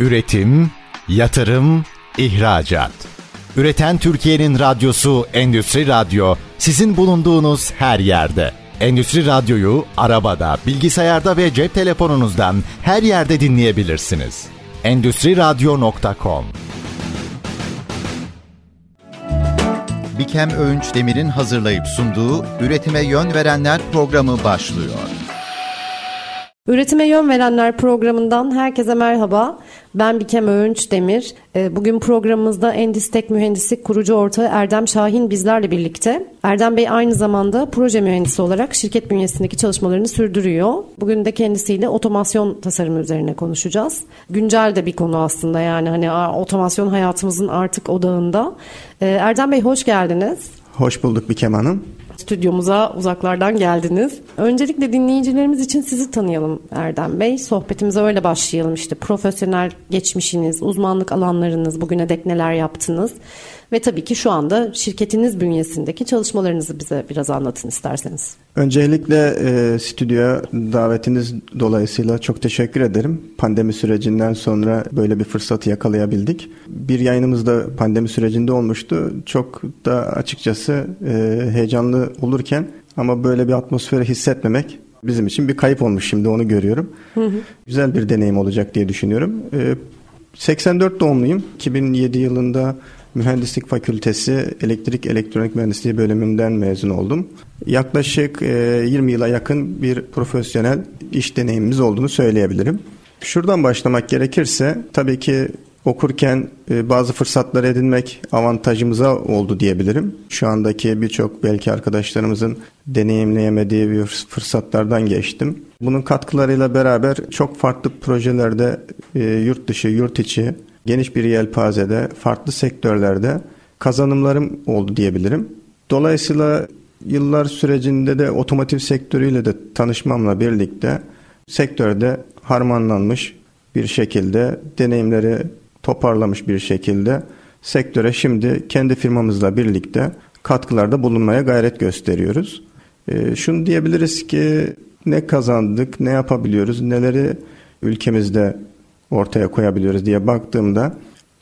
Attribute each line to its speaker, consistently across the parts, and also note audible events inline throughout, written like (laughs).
Speaker 1: Üretim, yatırım, ihracat. Üreten Türkiye'nin radyosu Endüstri Radyo sizin bulunduğunuz her yerde. Endüstri Radyo'yu arabada, bilgisayarda ve cep telefonunuzdan her yerde dinleyebilirsiniz. Endüstri Radyo.com
Speaker 2: Bikem Öğünç Demir'in hazırlayıp sunduğu Üretime Yön Verenler programı başlıyor.
Speaker 3: Üretime Yön Verenler programından herkese merhaba. Ben Bikem Öğünç Demir. Ee, bugün programımızda Endistek Mühendislik kurucu ortağı Erdem Şahin bizlerle birlikte. Erdem Bey aynı zamanda proje mühendisi olarak şirket bünyesindeki çalışmalarını sürdürüyor. Bugün de kendisiyle otomasyon tasarımı üzerine konuşacağız. Güncel de bir konu aslında yani hani otomasyon hayatımızın artık odağında. Ee, Erdem Bey hoş geldiniz.
Speaker 4: Hoş bulduk Bikem Hanım
Speaker 3: stüdyomuza uzaklardan geldiniz. Öncelikle dinleyicilerimiz için sizi tanıyalım Erdem Bey. Sohbetimize öyle başlayalım işte profesyonel geçmişiniz, uzmanlık alanlarınız, bugüne dek neler yaptınız ve tabii ki şu anda şirketiniz bünyesindeki çalışmalarınızı bize biraz anlatın isterseniz.
Speaker 4: Öncelikle e, stüdyoya davetiniz dolayısıyla çok teşekkür ederim. Pandemi sürecinden sonra böyle bir fırsatı yakalayabildik. Bir yayınımız da pandemi sürecinde olmuştu. Çok da açıkçası e, heyecanlı olurken ama böyle bir atmosferi hissetmemek bizim için bir kayıp olmuş şimdi onu görüyorum. Hı hı. Güzel bir deneyim olacak diye düşünüyorum. E, 84 doğumluyum. 2007 yılında Mühendislik Fakültesi Elektrik Elektronik Mühendisliği bölümünden mezun oldum. Yaklaşık 20 e, yıla yakın bir profesyonel iş deneyimimiz olduğunu söyleyebilirim. Şuradan başlamak gerekirse tabii ki okurken e, bazı fırsatlar edinmek avantajımıza oldu diyebilirim. Şu andaki birçok belki arkadaşlarımızın deneyimleyemediği bir fırsatlardan geçtim. Bunun katkılarıyla beraber çok farklı projelerde e, yurt dışı, yurt içi geniş bir yelpazede, farklı sektörlerde kazanımlarım oldu diyebilirim. Dolayısıyla yıllar sürecinde de otomotiv sektörüyle de tanışmamla birlikte sektörde harmanlanmış bir şekilde deneyimleri toparlamış bir şekilde sektöre şimdi kendi firmamızla birlikte katkılarda bulunmaya gayret gösteriyoruz. E, şunu diyebiliriz ki ne kazandık, ne yapabiliyoruz, neleri ülkemizde ortaya koyabiliyoruz diye baktığımda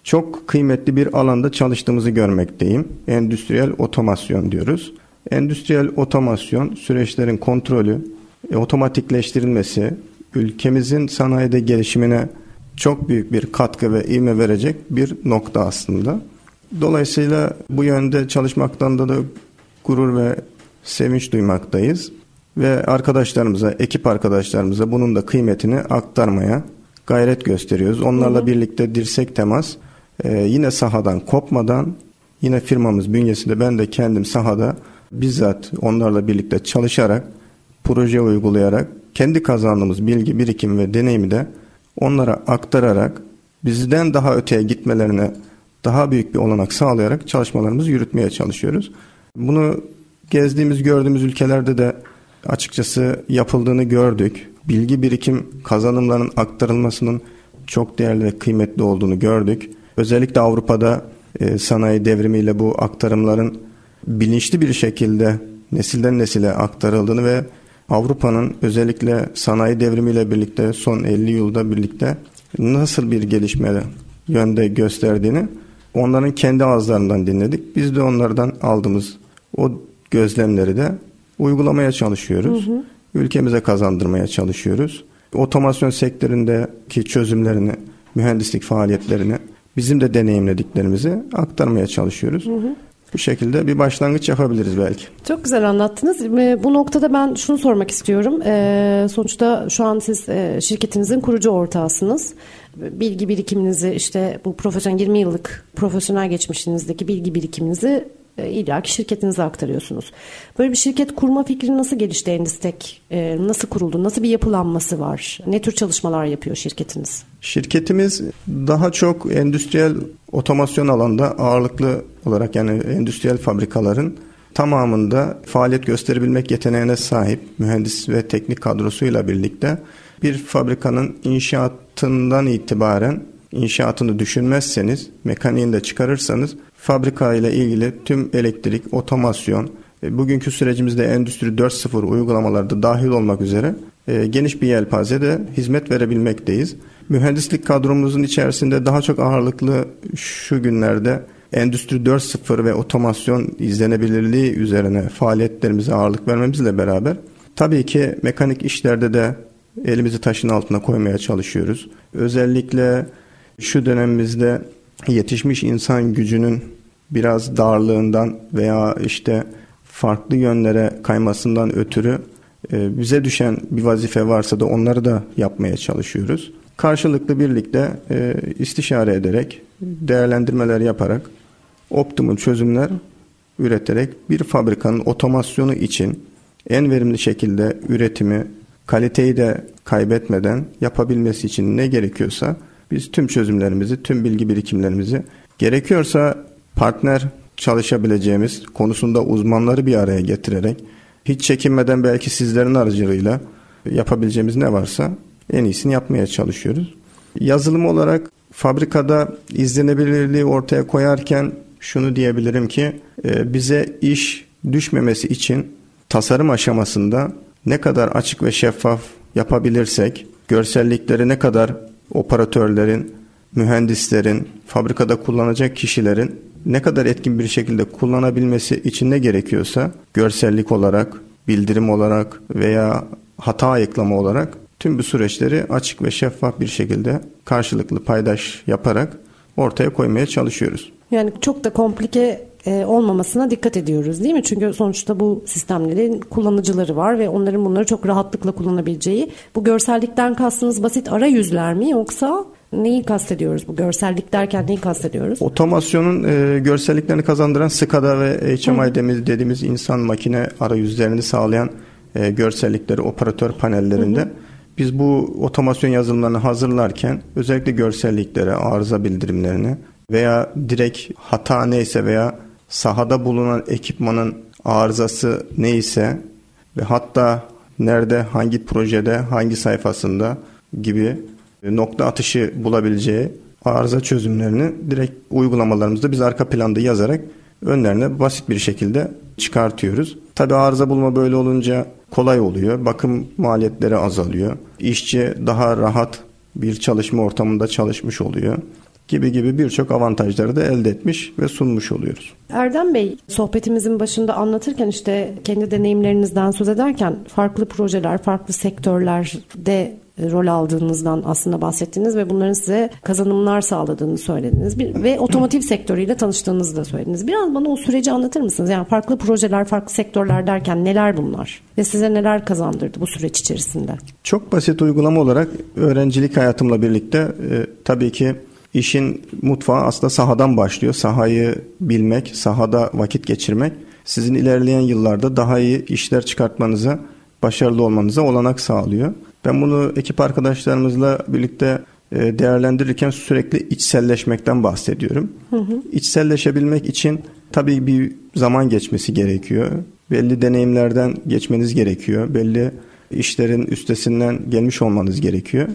Speaker 4: çok kıymetli bir alanda çalıştığımızı görmekteyim. Endüstriyel otomasyon diyoruz. Endüstriyel otomasyon süreçlerin kontrolü, e, otomatikleştirilmesi, ülkemizin sanayide gelişimine çok büyük bir katkı ve ivme verecek bir nokta aslında. Dolayısıyla bu yönde çalışmaktan da, da gurur ve sevinç duymaktayız ve arkadaşlarımıza, ekip arkadaşlarımıza bunun da kıymetini aktarmaya gayret gösteriyoruz. Onlarla hı hı. birlikte dirsek temas e, yine sahadan kopmadan yine firmamız bünyesinde ben de kendim sahada bizzat onlarla birlikte çalışarak proje uygulayarak kendi kazandığımız bilgi, birikim ve deneyimi de onlara aktararak bizden daha öteye gitmelerine daha büyük bir olanak sağlayarak çalışmalarımızı yürütmeye çalışıyoruz. Bunu gezdiğimiz, gördüğümüz ülkelerde de açıkçası yapıldığını gördük bilgi birikim kazanımlarının aktarılmasının çok değerli ve kıymetli olduğunu gördük. Özellikle Avrupa'da e, sanayi devrimiyle bu aktarımların bilinçli bir şekilde nesilden nesile aktarıldığını ve Avrupa'nın özellikle sanayi devrimiyle birlikte son 50 yılda birlikte nasıl bir gelişme yönde gösterdiğini onların kendi ağızlarından dinledik. Biz de onlardan aldığımız o gözlemleri de uygulamaya çalışıyoruz. Hı hı ülkemize kazandırmaya çalışıyoruz. Otomasyon sektöründeki çözümlerini, mühendislik faaliyetlerini bizim de deneyimlediklerimizi aktarmaya çalışıyoruz. Hı hı. Bu şekilde bir başlangıç yapabiliriz belki.
Speaker 3: Çok güzel anlattınız. Bu noktada ben şunu sormak istiyorum. Ee, sonuçta şu an siz e, şirketinizin kurucu ortağısınız. Bilgi birikiminizi işte bu profesyonel 20 yıllık profesyonel geçmişinizdeki bilgi birikiminizi e, illaki şirketinize aktarıyorsunuz. Böyle bir şirket kurma fikri nasıl gelişti Endistek? E, nasıl kuruldu? Nasıl bir yapılanması var? Ne tür çalışmalar yapıyor şirketiniz?
Speaker 4: Şirketimiz daha çok endüstriyel otomasyon alanda ağırlıklı olarak yani endüstriyel fabrikaların tamamında faaliyet gösterebilmek yeteneğine sahip mühendis ve teknik kadrosuyla birlikte bir fabrikanın inşaatından itibaren inşaatını düşünmezseniz, mekaniğini de çıkarırsanız fabrika ile ilgili tüm elektrik, otomasyon, e, bugünkü sürecimizde Endüstri 4.0 uygulamalarda dahil olmak üzere e, geniş bir yelpazede hizmet verebilmekteyiz. Mühendislik kadromuzun içerisinde daha çok ağırlıklı şu günlerde Endüstri 4.0 ve otomasyon izlenebilirliği üzerine faaliyetlerimize ağırlık vermemizle beraber tabii ki mekanik işlerde de elimizi taşın altına koymaya çalışıyoruz. Özellikle şu dönemimizde yetişmiş insan gücünün biraz darlığından veya işte farklı yönlere kaymasından ötürü e, bize düşen bir vazife varsa da onları da yapmaya çalışıyoruz. Karşılıklı birlikte e, istişare ederek, değerlendirmeler yaparak optimum çözümler üreterek bir fabrikanın otomasyonu için en verimli şekilde üretimi, kaliteyi de kaybetmeden yapabilmesi için ne gerekiyorsa biz tüm çözümlerimizi, tüm bilgi birikimlerimizi gerekiyorsa partner çalışabileceğimiz konusunda uzmanları bir araya getirerek hiç çekinmeden belki sizlerin aracılığıyla yapabileceğimiz ne varsa en iyisini yapmaya çalışıyoruz. Yazılım olarak fabrikada izlenebilirliği ortaya koyarken şunu diyebilirim ki e, bize iş düşmemesi için tasarım aşamasında ne kadar açık ve şeffaf yapabilirsek, görsellikleri ne kadar operatörlerin, mühendislerin, fabrikada kullanacak kişilerin ne kadar etkin bir şekilde kullanabilmesi için ne gerekiyorsa görsellik olarak, bildirim olarak veya hata ayıklama olarak tüm bu süreçleri açık ve şeffaf bir şekilde karşılıklı paydaş yaparak ortaya koymaya çalışıyoruz.
Speaker 3: Yani çok da komplike e, olmamasına dikkat ediyoruz değil mi? Çünkü sonuçta bu sistemlerin kullanıcıları var ve onların bunları çok rahatlıkla kullanabileceği. Bu görsellikten kastınız basit arayüzler mi yoksa neyi kastediyoruz bu görsellik derken neyi kastediyoruz?
Speaker 4: Otomasyonun e, görselliklerini kazandıran SCADA ve HMI dediğimiz, dediğimiz insan makine arayüzlerini sağlayan e, görsellikleri operatör panellerinde hı hı. biz bu otomasyon yazılımlarını hazırlarken özellikle görselliklere, arıza bildirimlerini veya direkt hata neyse veya sahada bulunan ekipmanın arızası neyse ve hatta nerede, hangi projede, hangi sayfasında gibi nokta atışı bulabileceği arıza çözümlerini direkt uygulamalarımızda biz arka planda yazarak önlerine basit bir şekilde çıkartıyoruz. Tabi arıza bulma böyle olunca kolay oluyor. Bakım maliyetleri azalıyor. İşçi daha rahat bir çalışma ortamında çalışmış oluyor gibi gibi birçok avantajları da elde etmiş ve sunmuş oluyoruz.
Speaker 3: Erdem Bey sohbetimizin başında anlatırken işte kendi deneyimlerinizden söz ederken farklı projeler, farklı sektörlerde rol aldığınızdan aslında bahsettiniz ve bunların size kazanımlar sağladığını söylediniz. Bir, ve otomotiv sektörüyle tanıştığınızı da söylediniz. Biraz bana o süreci anlatır mısınız? Yani farklı projeler, farklı sektörler derken neler bunlar? Ve size neler kazandırdı bu süreç içerisinde?
Speaker 4: Çok basit uygulama olarak öğrencilik hayatımla birlikte e, tabii ki işin mutfağı aslında sahadan başlıyor. Sahayı bilmek, sahada vakit geçirmek sizin ilerleyen yıllarda daha iyi işler çıkartmanıza, başarılı olmanıza olanak sağlıyor. Ben bunu ekip arkadaşlarımızla birlikte e, değerlendirirken sürekli içselleşmekten bahsediyorum. Hı hı. İçselleşebilmek için tabii bir zaman geçmesi gerekiyor. Belli deneyimlerden geçmeniz gerekiyor. Belli işlerin üstesinden gelmiş olmanız gerekiyor.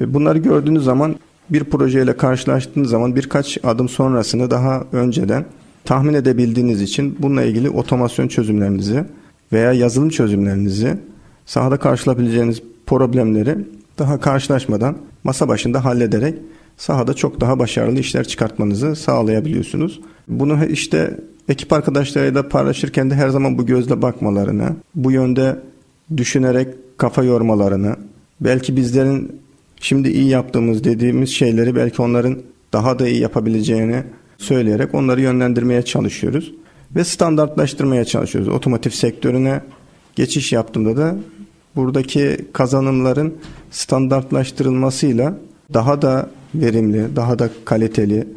Speaker 4: E, bunları gördüğünüz zaman bir projeyle karşılaştığınız zaman birkaç adım sonrasını daha önceden tahmin edebildiğiniz için bununla ilgili otomasyon çözümlerinizi veya yazılım çözümlerinizi sahada karşılayabileceğiniz problemleri daha karşılaşmadan masa başında hallederek sahada çok daha başarılı işler çıkartmanızı sağlayabiliyorsunuz. Bunu işte ekip arkadaşlarıyla paylaşırken de her zaman bu gözle bakmalarını, bu yönde düşünerek kafa yormalarını, belki bizlerin şimdi iyi yaptığımız dediğimiz şeyleri belki onların daha da iyi yapabileceğini söyleyerek onları yönlendirmeye çalışıyoruz ve standartlaştırmaya çalışıyoruz. Otomotiv sektörüne geçiş yaptığımda da buradaki kazanımların standartlaştırılmasıyla daha da verimli, daha da kaliteli,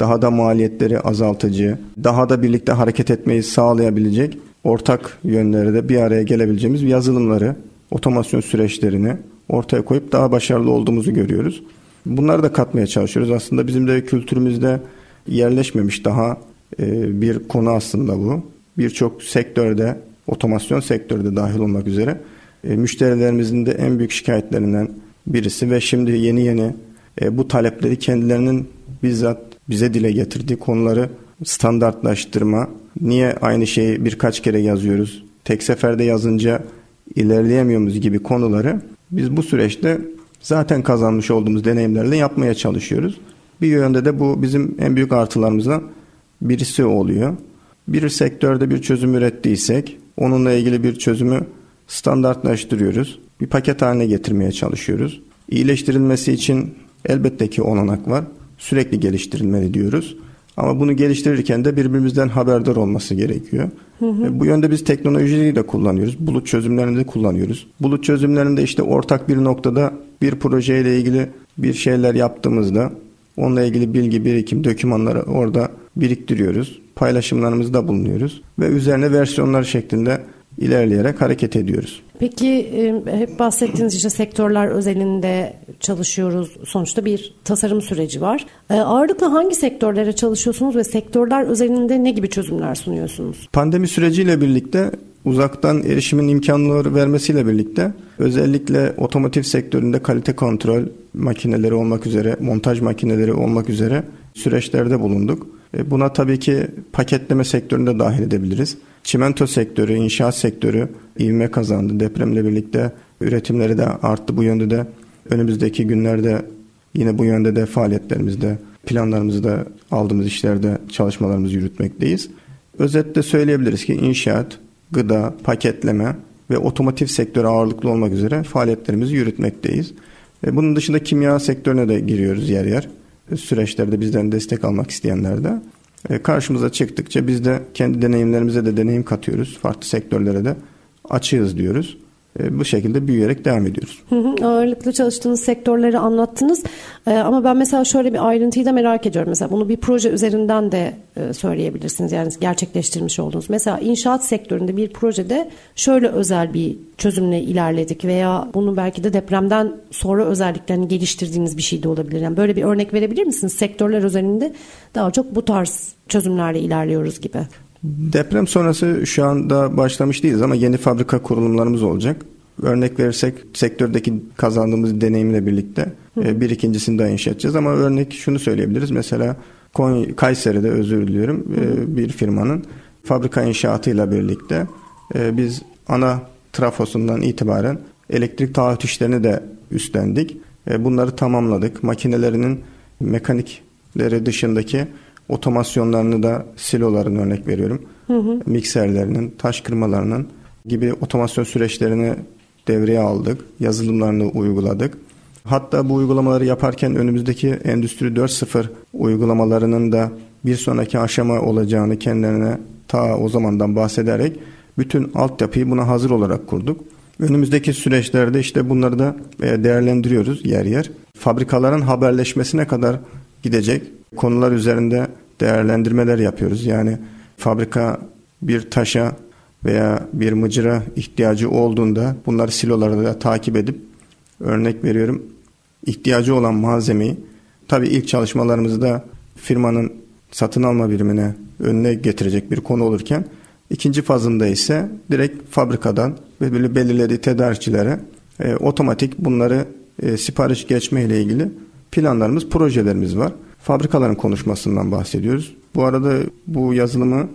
Speaker 4: daha da maliyetleri azaltıcı, daha da birlikte hareket etmeyi sağlayabilecek ortak yönleri de bir araya gelebileceğimiz yazılımları, otomasyon süreçlerini ortaya koyup daha başarılı olduğumuzu görüyoruz. Bunları da katmaya çalışıyoruz. Aslında bizim de kültürümüzde yerleşmemiş daha e, bir konu aslında bu. Birçok sektörde, otomasyon sektörü de dahil olmak üzere e, müşterilerimizin de en büyük şikayetlerinden birisi ve şimdi yeni yeni e, bu talepleri kendilerinin bizzat bize dile getirdiği konuları standartlaştırma. Niye aynı şeyi birkaç kere yazıyoruz? Tek seferde yazınca ilerleyemiyoruz gibi konuları biz bu süreçte zaten kazanmış olduğumuz deneyimlerle yapmaya çalışıyoruz. Bir yönde de bu bizim en büyük artılarımızdan birisi oluyor. Bir sektörde bir çözüm ürettiysek onunla ilgili bir çözümü standartlaştırıyoruz. Bir paket haline getirmeye çalışıyoruz. İyileştirilmesi için elbette ki olanak var. Sürekli geliştirilmeli diyoruz. Ama bunu geliştirirken de birbirimizden haberdar olması gerekiyor. Hı hı. E, bu yönde biz teknolojiyi de kullanıyoruz. Bulut çözümlerini de kullanıyoruz. Bulut çözümlerinde işte ortak bir noktada bir projeyle ilgili bir şeyler yaptığımızda onunla ilgili bilgi, birikim, dokümanları orada biriktiriyoruz. Paylaşımlarımızda bulunuyoruz ve üzerine versiyonlar şeklinde ilerleyerek hareket ediyoruz.
Speaker 3: Peki e, hep bahsettiğiniz işte sektörler özelinde çalışıyoruz. Sonuçta bir tasarım süreci var. E, ağırlıklı hangi sektörlere çalışıyorsunuz ve sektörler özelinde ne gibi çözümler sunuyorsunuz?
Speaker 4: Pandemi süreciyle birlikte uzaktan erişimin imkanları vermesiyle birlikte özellikle otomotiv sektöründe kalite kontrol makineleri olmak üzere, montaj makineleri olmak üzere süreçlerde bulunduk. E, buna tabii ki paketleme sektöründe dahil edebiliriz. Çimento sektörü, inşaat sektörü ivme kazandı. Depremle birlikte üretimleri de arttı. Bu yönde de önümüzdeki günlerde yine bu yönde de faaliyetlerimizde, planlarımızda aldığımız işlerde çalışmalarımızı yürütmekteyiz. Özetle söyleyebiliriz ki inşaat, gıda, paketleme ve otomotiv sektörü ağırlıklı olmak üzere faaliyetlerimizi yürütmekteyiz. E, bunun dışında kimya sektörüne de giriyoruz yer yer. Süreçlerde bizden destek almak isteyenler de. E, karşımıza çıktıkça biz de kendi deneyimlerimize de deneyim katıyoruz. Farklı sektörlere de açığız diyoruz. E, bu şekilde büyüyerek devam ediyoruz.
Speaker 3: Hı hı, ağırlıklı çalıştığınız sektörleri anlattınız. Ee, ama ben mesela şöyle bir ayrıntıyı da merak ediyorum. Mesela bunu bir proje üzerinden de e, söyleyebilirsiniz. Yani gerçekleştirmiş olduğunuz. Mesela inşaat sektöründe bir projede şöyle özel bir çözümle ilerledik veya bunu belki de depremden sonra özelliklerini geliştirdiğiniz bir şey de olabilir. Yani böyle bir örnek verebilir misiniz? Sektörler özelinde daha çok bu tarz çözümlerle ilerliyoruz gibi.
Speaker 4: Deprem sonrası şu anda başlamış değiliz ama yeni fabrika kurulumlarımız olacak. Örnek verirsek sektördeki kazandığımız deneyimle birlikte e, bir ikincisini daha inşa edeceğiz. Ama örnek şunu söyleyebiliriz. Mesela Konya, Kayseri'de özür diliyorum e, bir firmanın fabrika inşaatıyla birlikte e, biz ana trafosundan itibaren elektrik taahhüt işlerini de üstlendik. Bunları tamamladık. Makinelerinin mekanikleri dışındaki otomasyonlarını da siloların örnek veriyorum. Hı hı. Mikserlerinin, taş kırmalarının gibi otomasyon süreçlerini devreye aldık. Yazılımlarını uyguladık. Hatta bu uygulamaları yaparken önümüzdeki Endüstri 4.0 uygulamalarının da bir sonraki aşama olacağını kendilerine ta o zamandan bahsederek bütün altyapıyı buna hazır olarak kurduk. Önümüzdeki süreçlerde işte bunları da e, değerlendiriyoruz yer yer. Fabrikaların haberleşmesine kadar gidecek konular üzerinde değerlendirmeler yapıyoruz. Yani fabrika bir taşa veya bir mıcıra ihtiyacı olduğunda bunları silolarda da takip edip örnek veriyorum ihtiyacı olan malzemeyi tabi ilk çalışmalarımızda firmanın satın alma birimine önüne getirecek bir konu olurken ikinci fazında ise direkt fabrikadan ve böyle belirlediği tedarikçilere e, otomatik bunları e, sipariş geçme ile ilgili planlarımız, projelerimiz var fabrikaların konuşmasından bahsediyoruz. Bu arada bu yazılımı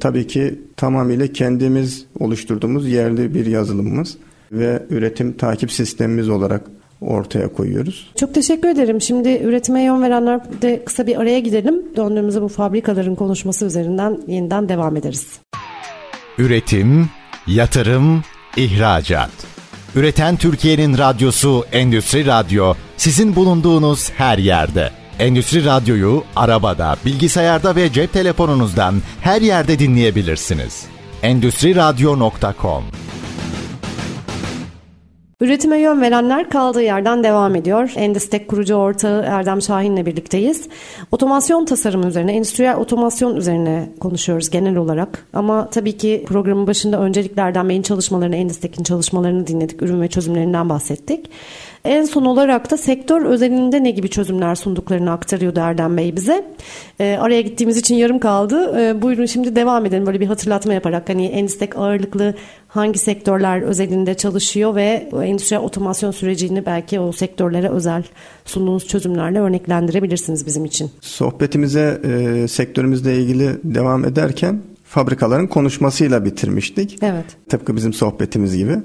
Speaker 4: tabii ki tamamıyla kendimiz oluşturduğumuz yerli bir yazılımımız ve üretim takip sistemimiz olarak ortaya koyuyoruz.
Speaker 3: Çok teşekkür ederim. Şimdi üretime yön verenler de kısa bir araya gidelim. Döndüğümüzde bu fabrikaların konuşması üzerinden yeniden devam ederiz.
Speaker 1: Üretim, yatırım, ihracat. Üreten Türkiye'nin radyosu Endüstri Radyo sizin bulunduğunuz her yerde. Endüstri Radyo'yu arabada, bilgisayarda ve cep telefonunuzdan her yerde dinleyebilirsiniz. Endüstri Radyo.com
Speaker 3: Üretime yön verenler kaldığı yerden devam ediyor. Endistek kurucu ortağı Erdem Şahin'le birlikteyiz. Otomasyon tasarımı üzerine, endüstriyel otomasyon üzerine konuşuyoruz genel olarak. Ama tabii ki programın başında öncelikle Erdem Bey'in çalışmalarını, Endistek'in çalışmalarını dinledik, ürün ve çözümlerinden bahsettik. En son olarak da sektör özelinde ne gibi çözümler sunduklarını aktarıyordu Erdem Bey bize. E, araya gittiğimiz için yarım kaldı. E, buyurun şimdi devam edelim böyle bir hatırlatma yaparak. Hani Endistek ağırlıklı hangi sektörler özelinde çalışıyor ve endüstriyel otomasyon sürecini belki o sektörlere özel sunduğunuz çözümlerle örneklendirebilirsiniz bizim için.
Speaker 4: Sohbetimize e, sektörümüzle ilgili devam ederken fabrikaların konuşmasıyla bitirmiştik.
Speaker 3: Evet.
Speaker 4: Tıpkı bizim sohbetimiz gibi.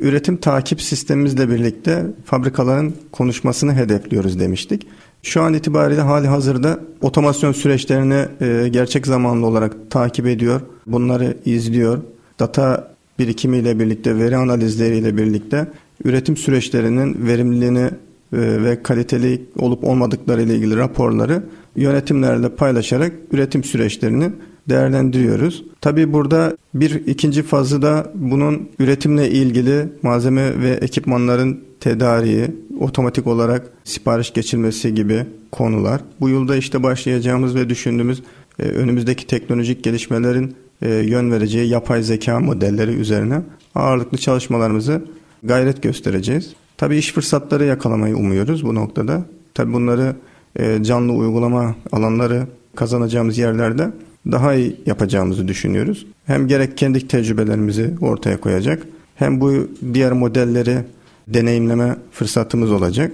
Speaker 4: Üretim takip sistemimizle birlikte fabrikaların konuşmasını hedefliyoruz demiştik. Şu an itibariyle hali hazırda otomasyon süreçlerini e, gerçek zamanlı olarak takip ediyor. Bunları izliyor. Data birikimiyle birlikte, veri analizleriyle birlikte üretim süreçlerinin verimliliğini e, ve kaliteli olup olmadıkları ile ilgili raporları yönetimlerle paylaşarak üretim süreçlerini değerlendiriyoruz. Tabii burada bir ikinci fazı da bunun üretimle ilgili malzeme ve ekipmanların tedariği, otomatik olarak sipariş geçilmesi gibi konular. Bu yılda işte başlayacağımız ve düşündüğümüz e, önümüzdeki teknolojik gelişmelerin e, yön vereceği yapay zeka modelleri üzerine ağırlıklı çalışmalarımızı gayret göstereceğiz. Tabii iş fırsatları yakalamayı umuyoruz bu noktada. Tabii bunları e, canlı uygulama alanları kazanacağımız yerlerde daha iyi yapacağımızı düşünüyoruz. Hem gerek kendi tecrübelerimizi ortaya koyacak hem bu diğer modelleri deneyimleme fırsatımız olacak.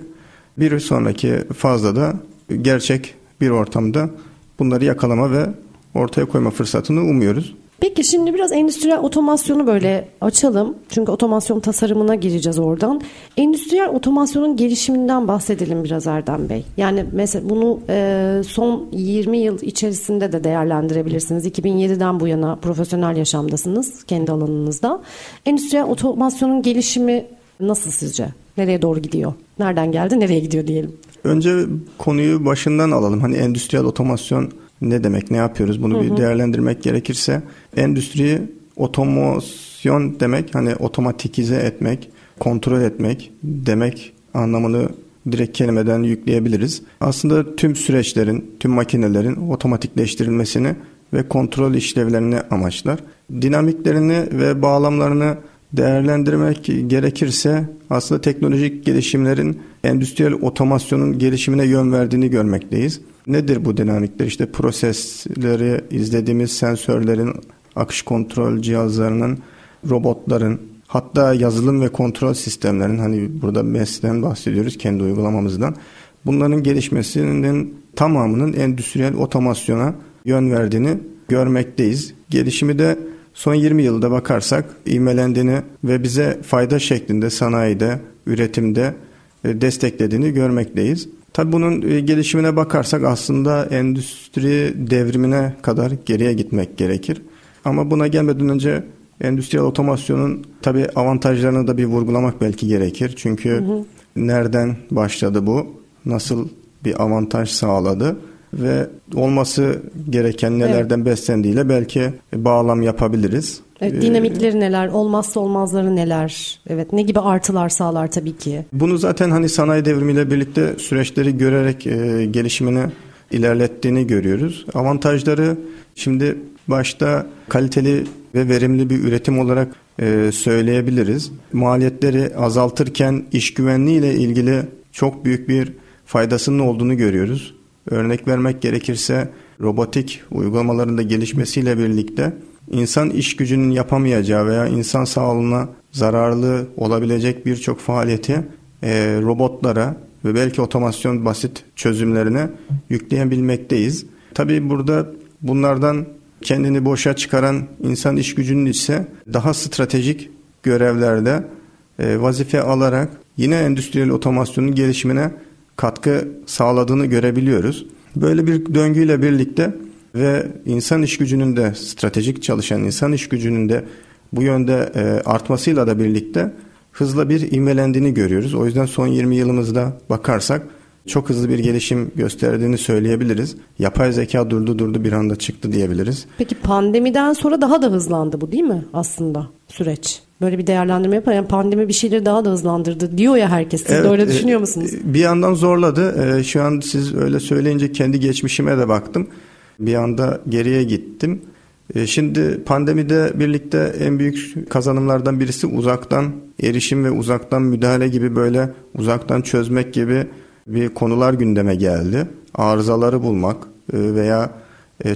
Speaker 4: Bir sonraki fazla da gerçek bir ortamda bunları yakalama ve ortaya koyma fırsatını umuyoruz.
Speaker 3: Peki şimdi biraz endüstriyel otomasyonu böyle açalım. Çünkü otomasyon tasarımına gireceğiz oradan. Endüstriyel otomasyonun gelişiminden bahsedelim biraz Erdem Bey. Yani mesela bunu e, son 20 yıl içerisinde de değerlendirebilirsiniz. 2007'den bu yana profesyonel yaşamdasınız kendi alanınızda. Endüstriyel otomasyonun gelişimi nasıl sizce? Nereye doğru gidiyor? Nereden geldi, nereye gidiyor diyelim.
Speaker 4: Önce konuyu başından alalım. Hani endüstriyel otomasyon ne demek, ne yapıyoruz bunu hı hı. bir değerlendirmek gerekirse endüstriyi otomasyon demek hani otomatikize etmek, kontrol etmek demek anlamını direkt kelimeden yükleyebiliriz. Aslında tüm süreçlerin, tüm makinelerin otomatikleştirilmesini ve kontrol işlevlerini amaçlar. Dinamiklerini ve bağlamlarını değerlendirmek gerekirse aslında teknolojik gelişimlerin endüstriyel otomasyonun gelişimine yön verdiğini görmekteyiz. Nedir bu dinamikler? İşte prosesleri izlediğimiz sensörlerin, akış kontrol cihazlarının, robotların, hatta yazılım ve kontrol sistemlerin hani burada MES'ten bahsediyoruz kendi uygulamamızdan. Bunların gelişmesinin tamamının endüstriyel otomasyona yön verdiğini görmekteyiz. Gelişimi de son 20 yılda bakarsak ivmelendiğini ve bize fayda şeklinde sanayide, üretimde e, desteklediğini görmekteyiz. Tabii bunun e, gelişimine bakarsak aslında endüstri devrimine kadar geriye gitmek gerekir. Ama buna gelmeden önce endüstriyel otomasyonun tabii avantajlarını da bir vurgulamak belki gerekir. Çünkü hı hı. nereden başladı bu? Nasıl bir avantaj sağladı? Ve olması gereken nelerden evet. beslendiğiyle belki bağlam yapabiliriz.
Speaker 3: Evet, ee, dinamikleri neler, olmazsa olmazları neler, evet ne gibi artılar sağlar tabii ki.
Speaker 4: Bunu zaten hani sanayi devrimiyle birlikte süreçleri görerek e, gelişimini ilerlettiğini görüyoruz. Avantajları şimdi başta kaliteli ve verimli bir üretim olarak e, söyleyebiliriz. Maliyetleri azaltırken iş güvenliği ile ilgili çok büyük bir faydasının olduğunu görüyoruz. Örnek vermek gerekirse robotik uygulamalarında gelişmesiyle birlikte insan iş gücünün yapamayacağı veya insan sağlığına zararlı olabilecek birçok faaliyeti e, robotlara ve belki otomasyon basit çözümlerine yükleyebilmekteyiz. Tabii burada bunlardan kendini boşa çıkaran insan iş gücünün ise daha stratejik görevlerde e, vazife alarak yine endüstriyel otomasyonun gelişimine katkı sağladığını görebiliyoruz. Böyle bir döngüyle birlikte ve insan iş gücünün de stratejik çalışan insan iş gücünün de bu yönde e, artmasıyla da birlikte hızla bir ivmelendiğini görüyoruz. O yüzden son 20 yılımızda bakarsak çok hızlı bir gelişim gösterdiğini söyleyebiliriz. Yapay zeka durdu durdu bir anda çıktı diyebiliriz.
Speaker 3: Peki pandemiden sonra daha da hızlandı bu değil mi aslında süreç? Böyle bir değerlendirme yapar. Yani pandemi bir şeyleri daha da hızlandırdı diyor ya herkes. Siz evet, de öyle e, düşünüyor musunuz?
Speaker 4: Bir yandan zorladı. E, şu an siz öyle söyleyince kendi geçmişime de baktım. Bir anda geriye gittim. E, şimdi pandemide birlikte en büyük kazanımlardan birisi uzaktan erişim ve uzaktan müdahale gibi böyle uzaktan çözmek gibi bir konular gündeme geldi. Arızaları bulmak veya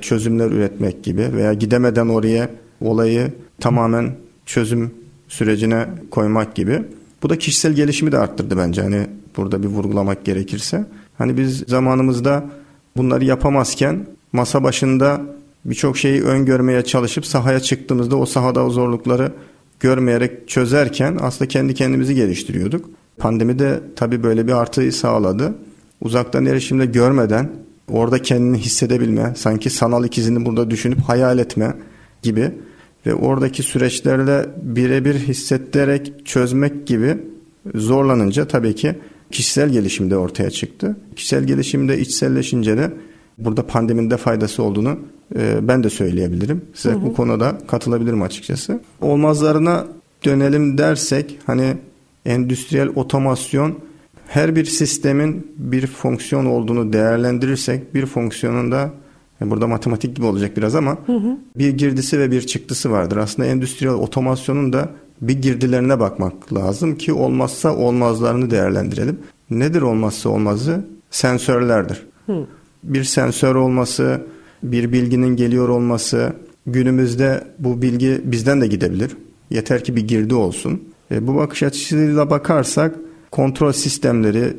Speaker 4: çözümler üretmek gibi veya gidemeden oraya olayı tamamen çözüm sürecine koymak gibi. Bu da kişisel gelişimi de arttırdı bence hani burada bir vurgulamak gerekirse. Hani biz zamanımızda bunları yapamazken masa başında birçok şeyi öngörmeye çalışıp sahaya çıktığımızda o sahada o zorlukları görmeyerek çözerken aslında kendi kendimizi geliştiriyorduk. Pandemi de tabii böyle bir artıyı sağladı. Uzaktan erişimle görmeden orada kendini hissedebilme, sanki sanal ikizini burada düşünüp hayal etme gibi ve oradaki süreçlerle birebir hissettirerek çözmek gibi zorlanınca tabii ki kişisel gelişimde ortaya çıktı. Kişisel gelişimde içselleşince de burada pandeminin faydası olduğunu e, ben de söyleyebilirim. Size hı hı. bu konuda katılabilirim açıkçası. Olmazlarına dönelim dersek hani endüstriyel otomasyon her bir sistemin bir fonksiyon olduğunu değerlendirirsek bir fonksiyonun da e, burada matematik gibi olacak biraz ama hı hı. bir girdisi ve bir çıktısı vardır. Aslında endüstriyel otomasyonun da bir girdilerine bakmak lazım ki olmazsa olmazlarını değerlendirelim. Nedir olmazsa olmazı? Sensörlerdir. Hı. Bir sensör olması, bir bilginin geliyor olması, günümüzde bu bilgi bizden de gidebilir. Yeter ki bir girdi olsun. E, bu bakış açısıyla bakarsak kontrol sistemleri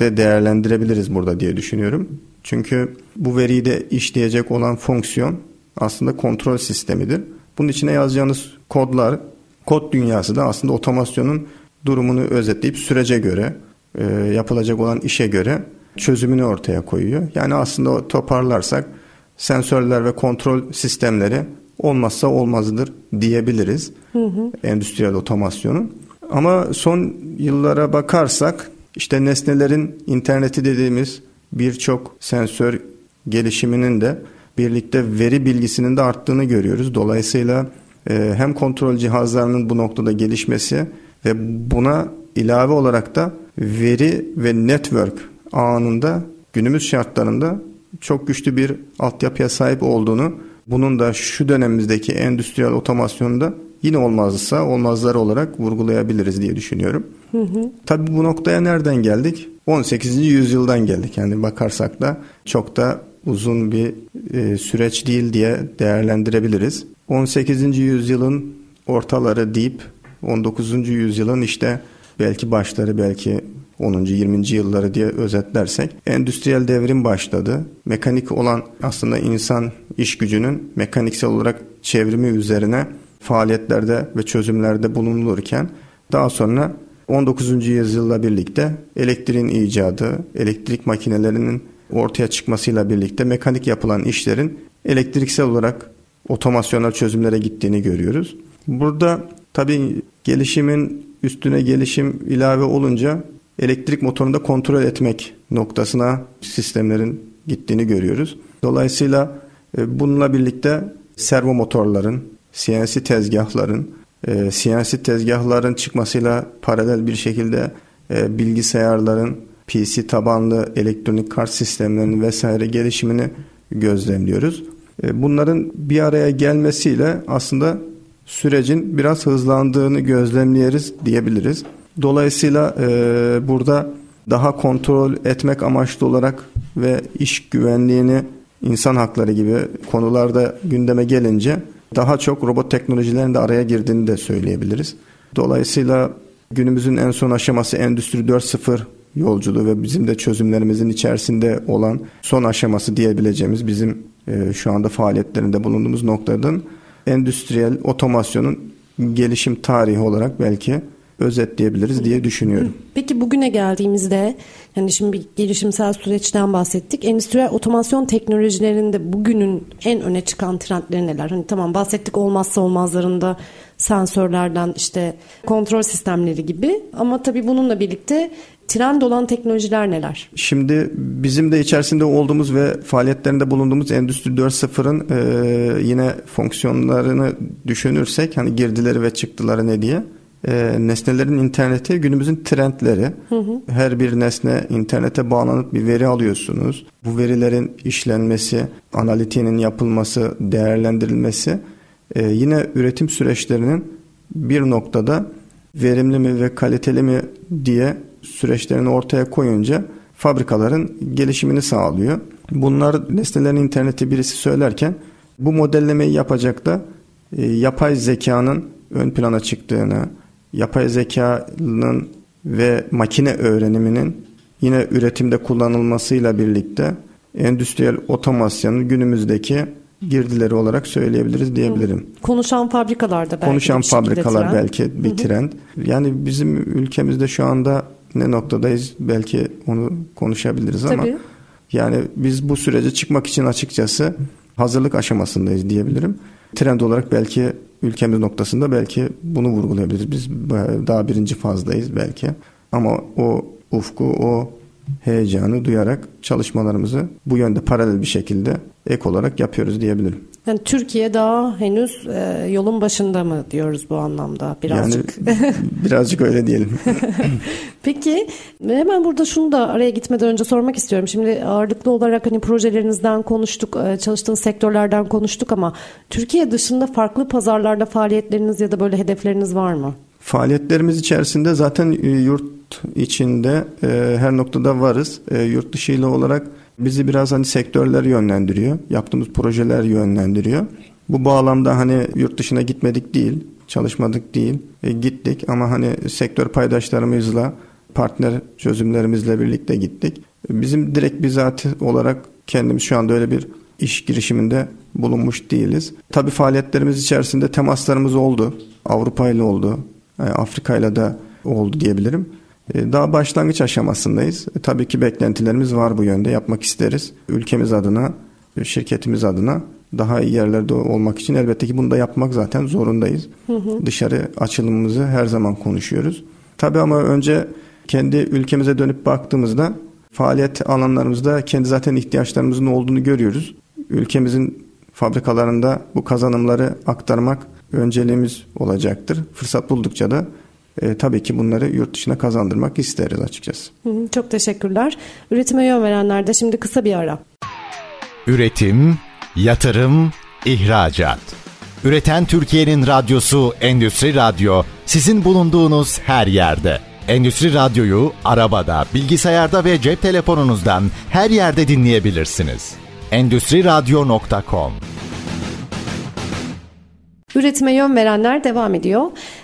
Speaker 4: de değerlendirebiliriz burada diye düşünüyorum. Çünkü bu veriyi de işleyecek olan fonksiyon aslında kontrol sistemidir. Bunun içine yazacağınız kodlar, kod dünyası da aslında otomasyonun durumunu özetleyip sürece göre, e, yapılacak olan işe göre çözümünü ortaya koyuyor. Yani aslında toparlarsak sensörler ve kontrol sistemleri olmazsa olmazdır diyebiliriz. Hı hı. Endüstriyel otomasyonun. Ama son yıllara bakarsak işte nesnelerin interneti dediğimiz birçok sensör gelişiminin de birlikte veri bilgisinin de arttığını görüyoruz. Dolayısıyla e, hem kontrol cihazlarının bu noktada gelişmesi ve buna ilave olarak da veri ve network anında günümüz şartlarında çok güçlü bir altyapıya sahip olduğunu bunun da şu dönemimizdeki endüstriyel otomasyonda yine olmazsa olmazları olarak vurgulayabiliriz diye düşünüyorum. Hı hı. Tabii bu noktaya nereden geldik? 18. yüzyıldan geldik. Yani bakarsak da çok da uzun bir e, süreç değil diye değerlendirebiliriz. 18. yüzyılın ortaları deyip 19. yüzyılın işte belki başları belki 10. 20. yılları diye özetlersek endüstriyel devrim başladı. Mekanik olan aslında insan iş gücünün mekaniksel olarak çevrimi üzerine faaliyetlerde ve çözümlerde bulunulurken daha sonra 19. yüzyılla birlikte elektriğin icadı, elektrik makinelerinin ortaya çıkmasıyla birlikte mekanik yapılan işlerin elektriksel olarak otomasyonel çözümlere gittiğini görüyoruz. Burada tabii gelişimin üstüne gelişim ilave olunca elektrik motorunu da kontrol etmek noktasına sistemlerin gittiğini görüyoruz. Dolayısıyla e, bununla birlikte servo motorların, CNC tezgahların, e, CNC tezgahların çıkmasıyla paralel bir şekilde e, bilgisayarların PC tabanlı elektronik kart sistemlerinin vesaire gelişimini gözlemliyoruz. E, bunların bir araya gelmesiyle aslında sürecin biraz hızlandığını gözlemleyeriz diyebiliriz. Dolayısıyla e, burada daha kontrol etmek amaçlı olarak ve iş güvenliğini insan hakları gibi konularda gündeme gelince daha çok robot teknolojilerinin de araya girdiğini de söyleyebiliriz. Dolayısıyla günümüzün en son aşaması Endüstri 4.0 yolculuğu ve bizim de çözümlerimizin içerisinde olan son aşaması diyebileceğimiz bizim e, şu anda faaliyetlerinde bulunduğumuz noktadan endüstriyel otomasyonun gelişim tarihi olarak belki özetleyebiliriz diye düşünüyorum.
Speaker 3: Peki bugüne geldiğimizde yani şimdi bir gelişimsel süreçten bahsettik. Endüstriyel otomasyon teknolojilerinde bugünün en öne çıkan trendleri neler? Hani tamam bahsettik olmazsa olmazlarında sensörlerden işte kontrol sistemleri gibi ama tabii bununla birlikte trend olan teknolojiler neler?
Speaker 4: Şimdi bizim de içerisinde olduğumuz ve faaliyetlerinde bulunduğumuz Endüstri 4.0'ın e, yine fonksiyonlarını düşünürsek hani girdileri ve çıktıları ne diye e, nesnelerin interneti günümüzün trendleri. Hı hı. Her bir nesne internete bağlanıp bir veri alıyorsunuz. Bu verilerin işlenmesi, analitiğinin yapılması, değerlendirilmesi e, yine üretim süreçlerinin bir noktada verimli mi ve kaliteli mi diye süreçlerini ortaya koyunca fabrikaların gelişimini sağlıyor. Bunlar nesnelerin interneti birisi söylerken bu modellemeyi yapacak da e, yapay zekanın ön plana çıktığını, yapay zekanın ve makine öğreniminin yine üretimde kullanılmasıyla birlikte endüstriyel otomasyonun günümüzdeki girdileri olarak söyleyebiliriz diyebilirim.
Speaker 3: Konuşan fabrikalarda belki
Speaker 4: Konuşan fabrikalar
Speaker 3: trend.
Speaker 4: belki bir trend. Yani bizim ülkemizde şu anda ne noktadayız belki onu konuşabiliriz ama
Speaker 3: Tabii.
Speaker 4: yani biz bu sürece çıkmak için açıkçası hazırlık aşamasındayız diyebilirim. Trend olarak belki ülkemiz noktasında belki bunu vurgulayabiliriz. Biz daha birinci fazdayız belki. Ama o ufku, o heyecanı duyarak çalışmalarımızı bu yönde paralel bir şekilde ek olarak yapıyoruz diyebilirim.
Speaker 3: Yani Türkiye daha henüz e, yolun başında mı diyoruz bu anlamda birazcık?
Speaker 4: Yani birazcık öyle diyelim. (laughs) (laughs)
Speaker 3: Peki hemen burada şunu da araya gitmeden önce sormak istiyorum. Şimdi ağırlıklı olarak hani projelerinizden konuştuk, e, çalıştığınız sektörlerden konuştuk ama Türkiye dışında farklı pazarlarda faaliyetleriniz ya da böyle hedefleriniz var mı?
Speaker 4: Faaliyetlerimiz içerisinde zaten e, yurt içinde e, her noktada varız. Yurt dışı ile olarak bizi biraz hani sektörler yönlendiriyor. Yaptığımız projeler yönlendiriyor. Bu bağlamda hani yurt dışına gitmedik değil, çalışmadık değil, e, gittik ama hani sektör paydaşlarımızla, partner çözümlerimizle birlikte gittik. Bizim direkt bizatihi olarak kendimiz şu anda öyle bir iş girişiminde bulunmuş değiliz. Tabii faaliyetlerimiz içerisinde temaslarımız oldu. Avrupa ile oldu, Afrika ile de oldu diyebilirim. Daha başlangıç aşamasındayız. Tabii ki beklentilerimiz var bu yönde. Yapmak isteriz. Ülkemiz adına, şirketimiz adına daha iyi yerlerde olmak için elbette ki bunu da yapmak zaten zorundayız. Hı hı. Dışarı açılımımızı her zaman konuşuyoruz. Tabii ama önce kendi ülkemize dönüp baktığımızda faaliyet alanlarımızda kendi zaten ihtiyaçlarımızın olduğunu görüyoruz. Ülkemizin fabrikalarında bu kazanımları aktarmak önceliğimiz olacaktır. Fırsat buldukça da e, tabii ki bunları yurt dışına kazandırmak isteriz açıkçası.
Speaker 3: Çok teşekkürler. Üretime yön verenlerde şimdi kısa bir ara.
Speaker 1: Üretim, yatırım, ihracat. Üreten Türkiye'nin radyosu Endüstri Radyo sizin bulunduğunuz her yerde. Endüstri Radyo'yu arabada, bilgisayarda ve cep telefonunuzdan her yerde dinleyebilirsiniz. Endüstri Radyo.com
Speaker 3: Üretime yön verenler devam ediyor.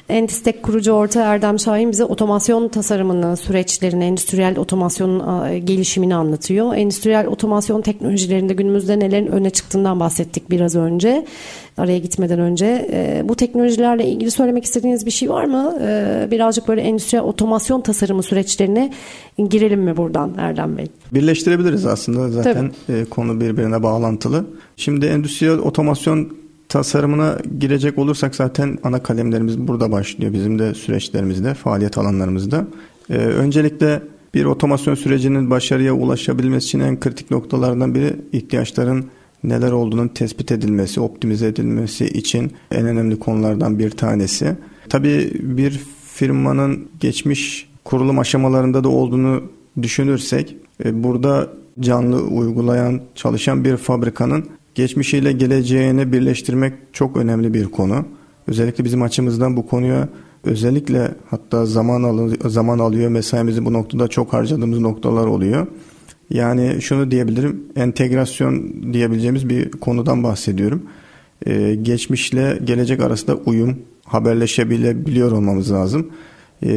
Speaker 3: Endistek kurucu orta Erdem Şahin bize otomasyon tasarımını, süreçlerini, endüstriyel otomasyonun gelişimini anlatıyor. Endüstriyel otomasyon teknolojilerinde günümüzde nelerin öne çıktığından bahsettik biraz önce. Araya gitmeden önce. Bu teknolojilerle ilgili söylemek istediğiniz bir şey var mı? Birazcık böyle endüstriyel otomasyon tasarımı süreçlerine girelim mi buradan Erdem Bey?
Speaker 4: Birleştirebiliriz aslında zaten Tabii. konu birbirine bağlantılı. Şimdi endüstriyel otomasyon tasarımına girecek olursak zaten ana kalemlerimiz burada başlıyor bizim de süreçlerimizde, faaliyet alanlarımızda. Ee, öncelikle bir otomasyon sürecinin başarıya ulaşabilmesi için en kritik noktalardan biri ihtiyaçların neler olduğunun tespit edilmesi, optimize edilmesi için en önemli konulardan bir tanesi. Tabii bir firmanın geçmiş kurulum aşamalarında da olduğunu düşünürsek e, burada canlı uygulayan, çalışan bir fabrikanın geçmişiyle geleceğini birleştirmek çok önemli bir konu. Özellikle bizim açımızdan bu konuya özellikle hatta zaman alıyor, zaman alıyor mesaimizi bu noktada çok harcadığımız noktalar oluyor. Yani şunu diyebilirim entegrasyon diyebileceğimiz bir konudan bahsediyorum. Ee, geçmişle gelecek arasında uyum haberleşebilebiliyor olmamız lazım. Ee,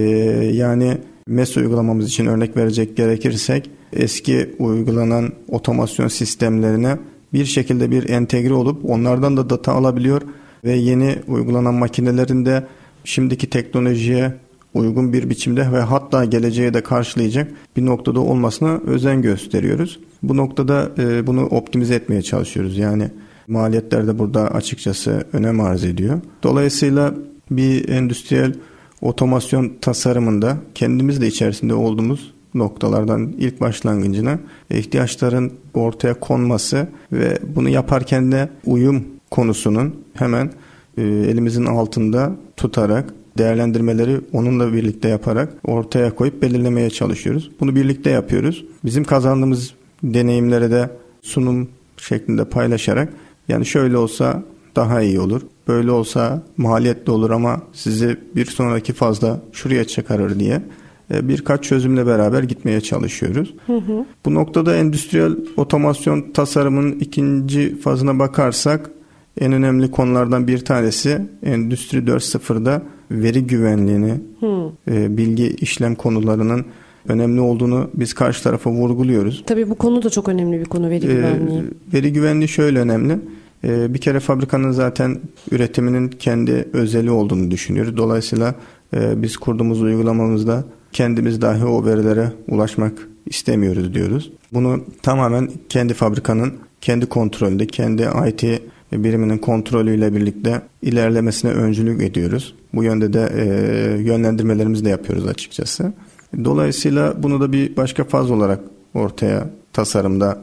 Speaker 4: yani MES uygulamamız için örnek verecek gerekirsek eski uygulanan otomasyon sistemlerine bir şekilde bir entegre olup onlardan da data alabiliyor ve yeni uygulanan makinelerin de şimdiki teknolojiye uygun bir biçimde ve hatta geleceğe de karşılayacak bir noktada olmasına özen gösteriyoruz. Bu noktada e, bunu optimize etmeye çalışıyoruz. Yani maliyetler de burada açıkçası önem arz ediyor. Dolayısıyla bir endüstriyel otomasyon tasarımında kendimiz de içerisinde olduğumuz noktalardan ilk başlangıcına ihtiyaçların ortaya konması ve bunu yaparken de uyum konusunun hemen e, elimizin altında tutarak değerlendirmeleri onunla birlikte yaparak ortaya koyup belirlemeye çalışıyoruz. Bunu birlikte yapıyoruz. Bizim kazandığımız deneyimlere de sunum şeklinde paylaşarak yani şöyle olsa daha iyi olur. Böyle olsa maliyetli olur ama sizi bir sonraki fazla şuraya çıkarır diye birkaç çözümle beraber gitmeye çalışıyoruz. Hı hı. Bu noktada endüstriyel otomasyon tasarımının ikinci fazına bakarsak en önemli konulardan bir tanesi Endüstri 4.0'da veri güvenliğini, hı. E, bilgi işlem konularının önemli olduğunu biz karşı tarafa vurguluyoruz.
Speaker 3: Tabii bu konu da çok önemli bir konu veri e, güvenliği.
Speaker 4: E, veri güvenliği şöyle önemli. E, bir kere fabrikanın zaten üretiminin kendi özeli olduğunu düşünüyoruz. Dolayısıyla e, biz kurduğumuz uygulamamızda kendimiz dahi o verilere ulaşmak istemiyoruz diyoruz. Bunu tamamen kendi fabrikanın kendi kontrolünde, kendi IT biriminin kontrolüyle birlikte ilerlemesine öncülük ediyoruz. Bu yönde de e, yönlendirmelerimizi de yapıyoruz açıkçası. Dolayısıyla bunu da bir başka faz olarak ortaya tasarımda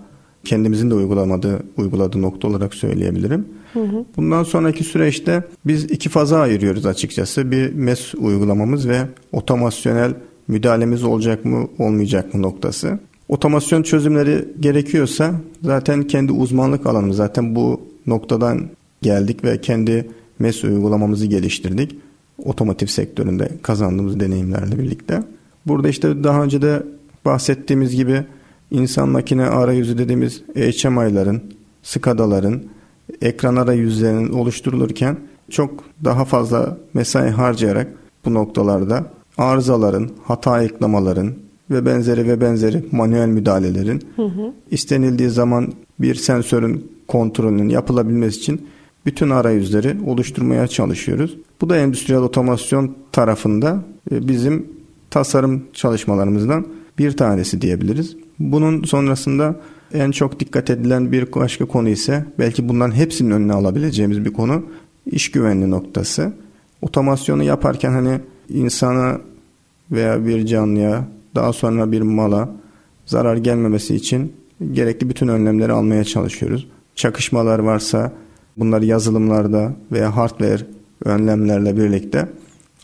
Speaker 4: kendimizin de uygulamadığı, uyguladığı nokta olarak söyleyebilirim. Hı hı. Bundan sonraki süreçte biz iki faza ayırıyoruz açıkçası. Bir MES uygulamamız ve otomasyonel müdahalemiz olacak mı olmayacak mı noktası. Otomasyon çözümleri gerekiyorsa zaten kendi uzmanlık alanımız zaten bu noktadan geldik ve kendi MES uygulamamızı geliştirdik. Otomotiv sektöründe kazandığımız deneyimlerle birlikte. Burada işte daha önce de bahsettiğimiz gibi insan makine arayüzü dediğimiz HMI'ların, SCADA'ların, ekran arayüzlerinin oluşturulurken çok daha fazla mesai harcayarak bu noktalarda arızaların, hata eklamaların ve benzeri ve benzeri manuel müdahalelerin hı hı. istenildiği zaman bir sensörün kontrolünün yapılabilmesi için bütün arayüzleri oluşturmaya çalışıyoruz. Bu da endüstriyel otomasyon tarafında e, bizim tasarım çalışmalarımızdan bir tanesi diyebiliriz. Bunun sonrasında en çok dikkat edilen bir başka konu ise belki bunların hepsinin önüne alabileceğimiz bir konu iş güvenliği noktası. Otomasyonu yaparken hani insana veya bir canlıya daha sonra bir mala zarar gelmemesi için gerekli bütün önlemleri almaya çalışıyoruz. Çakışmalar varsa bunları yazılımlarda veya hardware önlemlerle birlikte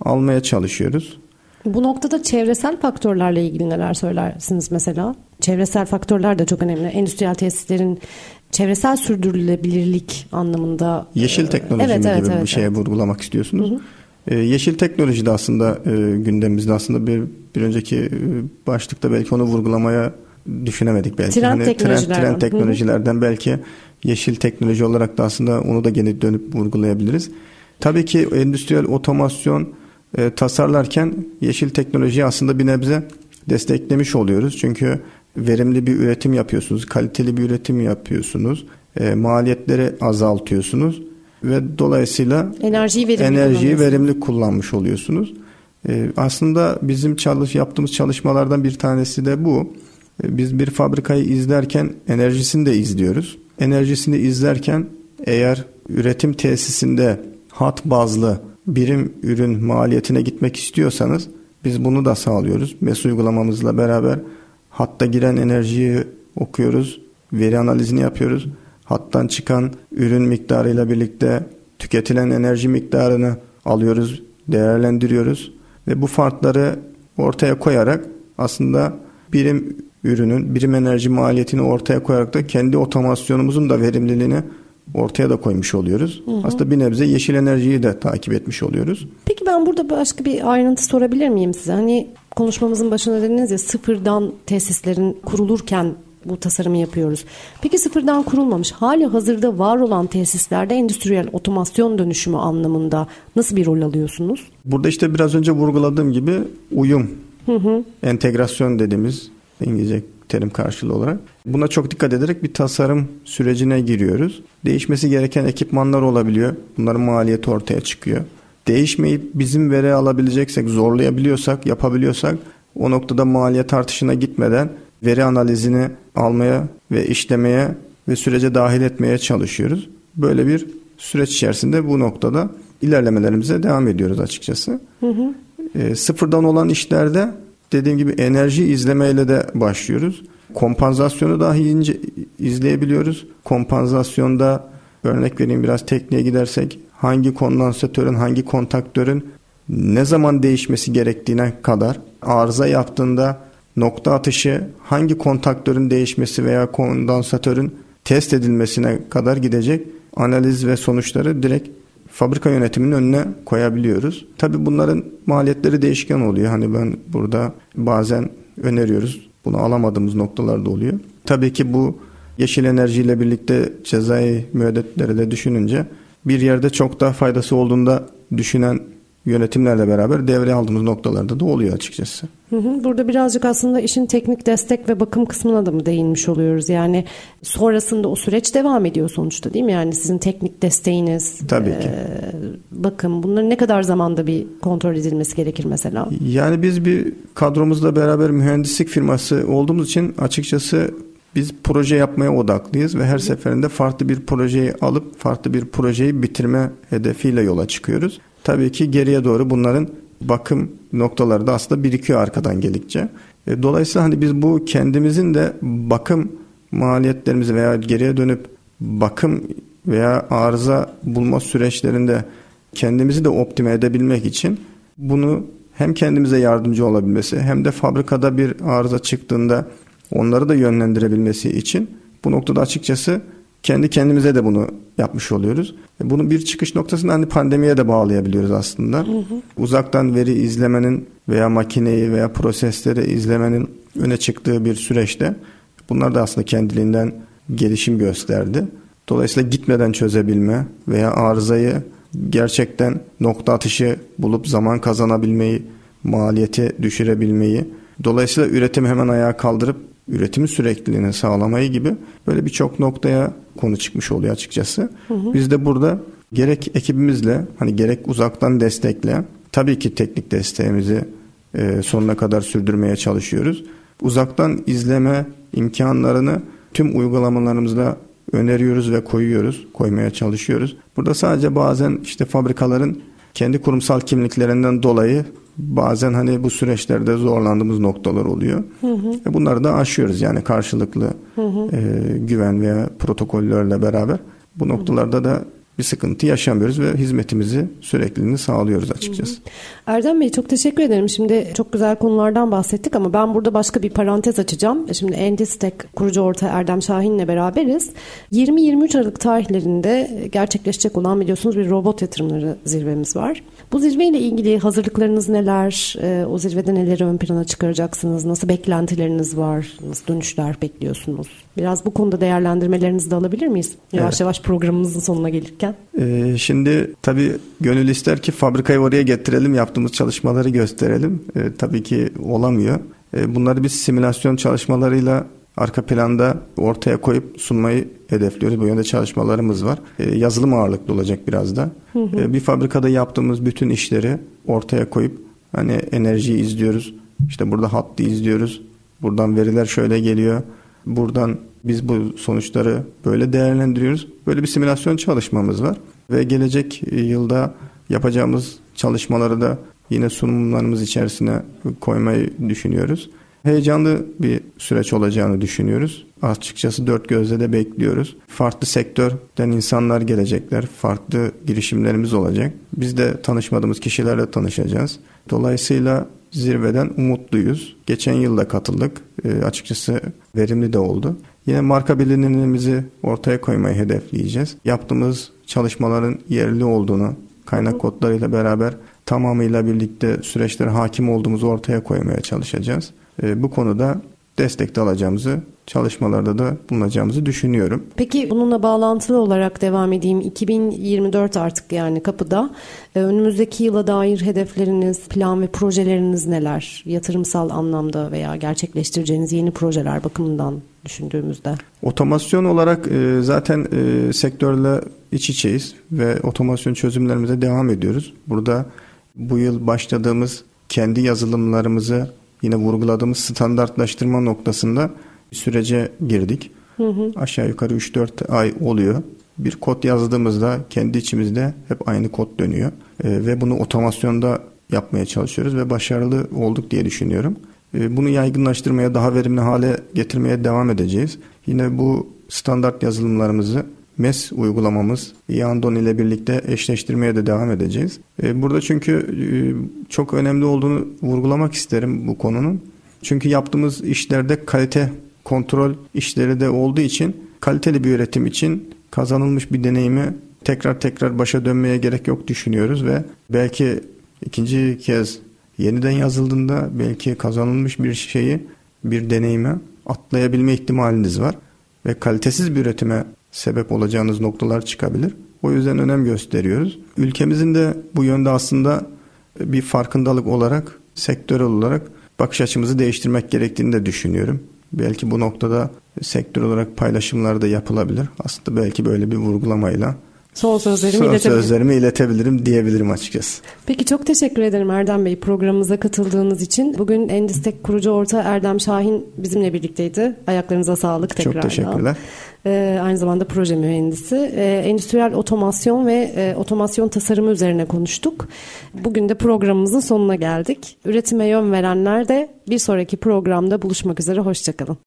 Speaker 4: almaya çalışıyoruz.
Speaker 3: Bu noktada çevresel faktörlerle ilgili neler söylersiniz mesela? Çevresel faktörler de çok önemli. Endüstriyel tesislerin çevresel sürdürülebilirlik anlamında.
Speaker 4: Yeşil e, teknoloji evet, evet, gibi evet, bir şeye evet. vurgulamak istiyorsunuz? Hı hı. Ee, yeşil teknoloji de aslında e, gündemimizde aslında bir bir önceki e, başlıkta belki onu vurgulamaya düşünemedik belki.
Speaker 3: Trend hani
Speaker 4: trend, trend teknolojilerden belki yeşil teknoloji olarak da aslında onu da gene dönüp vurgulayabiliriz. Tabii ki endüstriyel otomasyon e, tasarlarken yeşil teknolojiyi aslında bir nebze desteklemiş oluyoruz. Çünkü verimli bir üretim yapıyorsunuz, kaliteli bir üretim yapıyorsunuz, e, maliyetleri azaltıyorsunuz ve dolayısıyla
Speaker 3: enerjiyi verimli,
Speaker 4: enerjiyi verimli kullanmış oluyorsunuz. E, aslında bizim çalış yaptığımız çalışmalardan bir tanesi de bu. E, biz bir fabrikayı izlerken enerjisini de izliyoruz. Enerjisini izlerken eğer üretim tesisinde hat bazlı birim ürün maliyetine gitmek istiyorsanız biz bunu da sağlıyoruz. MES uygulamamızla beraber hatta giren enerjiyi okuyoruz, veri analizini yapıyoruz. Hattan çıkan ürün miktarıyla birlikte tüketilen enerji miktarını alıyoruz, değerlendiriyoruz ve bu farkları ortaya koyarak aslında birim ürünün birim enerji maliyetini ortaya koyarak da kendi otomasyonumuzun da verimliliğini ortaya da koymuş oluyoruz. Hı hı. Aslında bir nebze yeşil enerjiyi de takip etmiş oluyoruz.
Speaker 3: Peki ben burada başka bir ayrıntı sorabilir miyim size? Hani konuşmamızın başında dediniz ya sıfırdan tesislerin kurulurken bu tasarımı yapıyoruz. Peki sıfırdan kurulmamış hali hazırda var olan tesislerde endüstriyel otomasyon dönüşümü anlamında nasıl bir rol alıyorsunuz?
Speaker 4: Burada işte biraz önce vurguladığım gibi uyum, hı hı. entegrasyon dediğimiz İngilizce terim karşılığı olarak. Buna çok dikkat ederek bir tasarım sürecine giriyoruz. Değişmesi gereken ekipmanlar olabiliyor. Bunların maliyeti ortaya çıkıyor. Değişmeyip bizim veri alabileceksek, zorlayabiliyorsak, yapabiliyorsak o noktada maliyet artışına gitmeden veri analizini almaya ve işlemeye ve sürece dahil etmeye çalışıyoruz. Böyle bir süreç içerisinde bu noktada ilerlemelerimize devam ediyoruz açıkçası. Hı hı. E, sıfırdan olan işlerde dediğim gibi enerji izlemeyle de başlıyoruz. Kompansasyonu dahi ince izleyebiliyoruz. Kompansasyonda örnek vereyim biraz tekniğe gidersek hangi kondansatörün hangi kontaktörün ne zaman değişmesi gerektiğine kadar arıza yaptığında nokta atışı hangi kontaktörün değişmesi veya kondansatörün test edilmesine kadar gidecek analiz ve sonuçları direkt fabrika yönetiminin önüne koyabiliyoruz. Tabii bunların maliyetleri değişken oluyor. Hani ben burada bazen öneriyoruz. Bunu alamadığımız noktalar da oluyor. Tabii ki bu yeşil enerjiyle birlikte cezai müeddetleri de düşününce bir yerde çok daha faydası olduğunda düşünen yönetimlerle beraber devreye aldığımız noktalarda da oluyor açıkçası.
Speaker 3: Burada birazcık aslında işin teknik destek ve bakım kısmına da mı değinmiş oluyoruz? Yani sonrasında o süreç devam ediyor sonuçta değil mi? Yani sizin teknik desteğiniz,
Speaker 4: Tabii ki. E,
Speaker 3: bakım bunların ne kadar zamanda bir kontrol edilmesi gerekir mesela?
Speaker 4: Yani biz bir kadromuzla beraber mühendislik firması olduğumuz için açıkçası biz proje yapmaya odaklıyız ve her seferinde farklı bir projeyi alıp farklı bir projeyi bitirme hedefiyle yola çıkıyoruz. Tabii ki geriye doğru bunların bakım noktaları da aslında birikiyor arkadan geldikçe. E, dolayısıyla hani biz bu kendimizin de bakım maliyetlerimizi veya geriye dönüp bakım veya arıza bulma süreçlerinde kendimizi de optime edebilmek için bunu hem kendimize yardımcı olabilmesi hem de fabrikada bir arıza çıktığında onları da yönlendirebilmesi için bu noktada açıkçası kendi kendimize de bunu yapmış oluyoruz. E, bunu bir çıkış noktasında hani pandemiye de bağlayabiliyoruz aslında. Hı hı. Uzaktan veri izlemenin veya makineyi veya prosesleri izlemenin öne çıktığı bir süreçte bunlar da aslında kendiliğinden gelişim gösterdi. Dolayısıyla gitmeden çözebilme veya arızayı gerçekten nokta atışı bulup zaman kazanabilmeyi, maliyeti düşürebilmeyi, dolayısıyla üretimi hemen ayağa kaldırıp üretimin sürekliliğini sağlamayı gibi böyle birçok noktaya konu çıkmış oluyor açıkçası. Hı hı. Biz de burada gerek ekibimizle hani gerek uzaktan destekle tabii ki teknik desteğimizi e, sonuna kadar sürdürmeye çalışıyoruz. Uzaktan izleme imkanlarını tüm uygulamalarımızda öneriyoruz ve koyuyoruz, koymaya çalışıyoruz. Burada sadece bazen işte fabrikaların kendi kurumsal kimliklerinden dolayı bazen hani bu süreçlerde zorlandığımız noktalar oluyor. Hı hı. E bunları da aşıyoruz yani karşılıklı hı hı. E, güven veya protokollerle beraber. Bu noktalarda da bir sıkıntı yaşamıyoruz ve hizmetimizi sürekliliğini sağlıyoruz açıkçası.
Speaker 3: Erdem Bey çok teşekkür ederim. Şimdi çok güzel konulardan bahsettik ama ben burada başka bir parantez açacağım. Şimdi Endistek kurucu orta Erdem Şahin'le beraberiz. 20-23 Aralık tarihlerinde gerçekleşecek olan biliyorsunuz bir robot yatırımları zirvemiz var. Bu zirveyle ilgili hazırlıklarınız neler? Ee, o zirvede neleri ön plana çıkaracaksınız? Nasıl beklentileriniz var? Nasıl dönüşler bekliyorsunuz? Biraz bu konuda değerlendirmelerinizi de alabilir miyiz? Yavaş evet. yavaş programımızın sonuna gelirken.
Speaker 4: Ee, şimdi tabii gönül ister ki fabrikayı oraya getirelim, yaptığımız çalışmaları gösterelim. Ee, tabii ki olamıyor. Ee, bunları biz simülasyon çalışmalarıyla arka planda ortaya koyup sunmayı hedefliyoruz. Bu yönde çalışmalarımız var. Ee, yazılım ağırlıklı olacak biraz da. Hı hı. Ee, bir fabrikada yaptığımız bütün işleri ortaya koyup hani enerjiyi izliyoruz. İşte burada hattı izliyoruz. Buradan veriler şöyle geliyor. Buradan biz bu sonuçları böyle değerlendiriyoruz. Böyle bir simülasyon çalışmamız var ve gelecek yılda yapacağımız çalışmaları da yine sunumlarımız içerisine koymayı düşünüyoruz. Heyecanlı bir süreç olacağını düşünüyoruz. Açıkçası dört gözle de bekliyoruz. Farklı sektörden insanlar gelecekler. Farklı girişimlerimiz olacak. Biz de tanışmadığımız kişilerle tanışacağız. Dolayısıyla zirveden umutluyuz. Geçen yılda katıldık. E, açıkçası verimli de oldu. Yine marka bilinimimizi ortaya koymayı hedefleyeceğiz. Yaptığımız çalışmaların yerli olduğunu, kaynak kodlarıyla beraber tamamıyla birlikte süreçlere hakim olduğumuzu ortaya koymaya çalışacağız. E, bu konuda destek de alacağımızı çalışmalarda da bulunacağımızı düşünüyorum.
Speaker 3: Peki bununla bağlantılı olarak devam edeyim. 2024 artık yani kapıda. Ee, önümüzdeki yıla dair hedefleriniz, plan ve projeleriniz neler? Yatırımsal anlamda veya gerçekleştireceğiniz yeni projeler bakımından düşündüğümüzde.
Speaker 4: Otomasyon olarak e, zaten e, sektörle iç içeyiz ve otomasyon çözümlerimize devam ediyoruz. Burada bu yıl başladığımız kendi yazılımlarımızı yine vurguladığımız standartlaştırma noktasında bir sürece girdik. Hı hı. Aşağı yukarı 3-4 ay oluyor. Bir kod yazdığımızda kendi içimizde hep aynı kod dönüyor. E, ve bunu otomasyonda yapmaya çalışıyoruz ve başarılı olduk diye düşünüyorum. E, bunu yaygınlaştırmaya, daha verimli hale getirmeye devam edeceğiz. Yine bu standart yazılımlarımızı MES uygulamamız Yandon ile birlikte eşleştirmeye de devam edeceğiz. E, burada çünkü e, çok önemli olduğunu vurgulamak isterim bu konunun. Çünkü yaptığımız işlerde kalite kontrol işleri de olduğu için kaliteli bir üretim için kazanılmış bir deneyimi tekrar tekrar başa dönmeye gerek yok düşünüyoruz ve belki ikinci kez yeniden yazıldığında belki kazanılmış bir şeyi bir deneyime atlayabilme ihtimaliniz var ve kalitesiz bir üretime sebep olacağınız noktalar çıkabilir. O yüzden önem gösteriyoruz. Ülkemizin de bu yönde aslında bir farkındalık olarak, sektör olarak bakış açımızı değiştirmek gerektiğini de düşünüyorum. Belki bu noktada sektör olarak paylaşımlar da yapılabilir. Aslında belki böyle bir vurgulamayla
Speaker 3: Son sözlerimi
Speaker 4: son
Speaker 3: iletebilirim.
Speaker 4: sözlerimi iletebilirim diyebilirim açıkçası.
Speaker 3: Peki çok teşekkür ederim Erdem Bey programımıza katıldığınız için. Bugün Endistek kurucu ortağı Erdem Şahin bizimle birlikteydi. Ayaklarınıza sağlık tekrardan.
Speaker 4: Çok teşekkürler.
Speaker 3: Ee, aynı zamanda proje mühendisi. Ee, endüstriyel otomasyon ve e, otomasyon tasarımı üzerine konuştuk. Bugün de programımızın sonuna geldik. Üretime yön verenler de bir sonraki programda buluşmak üzere. Hoşçakalın.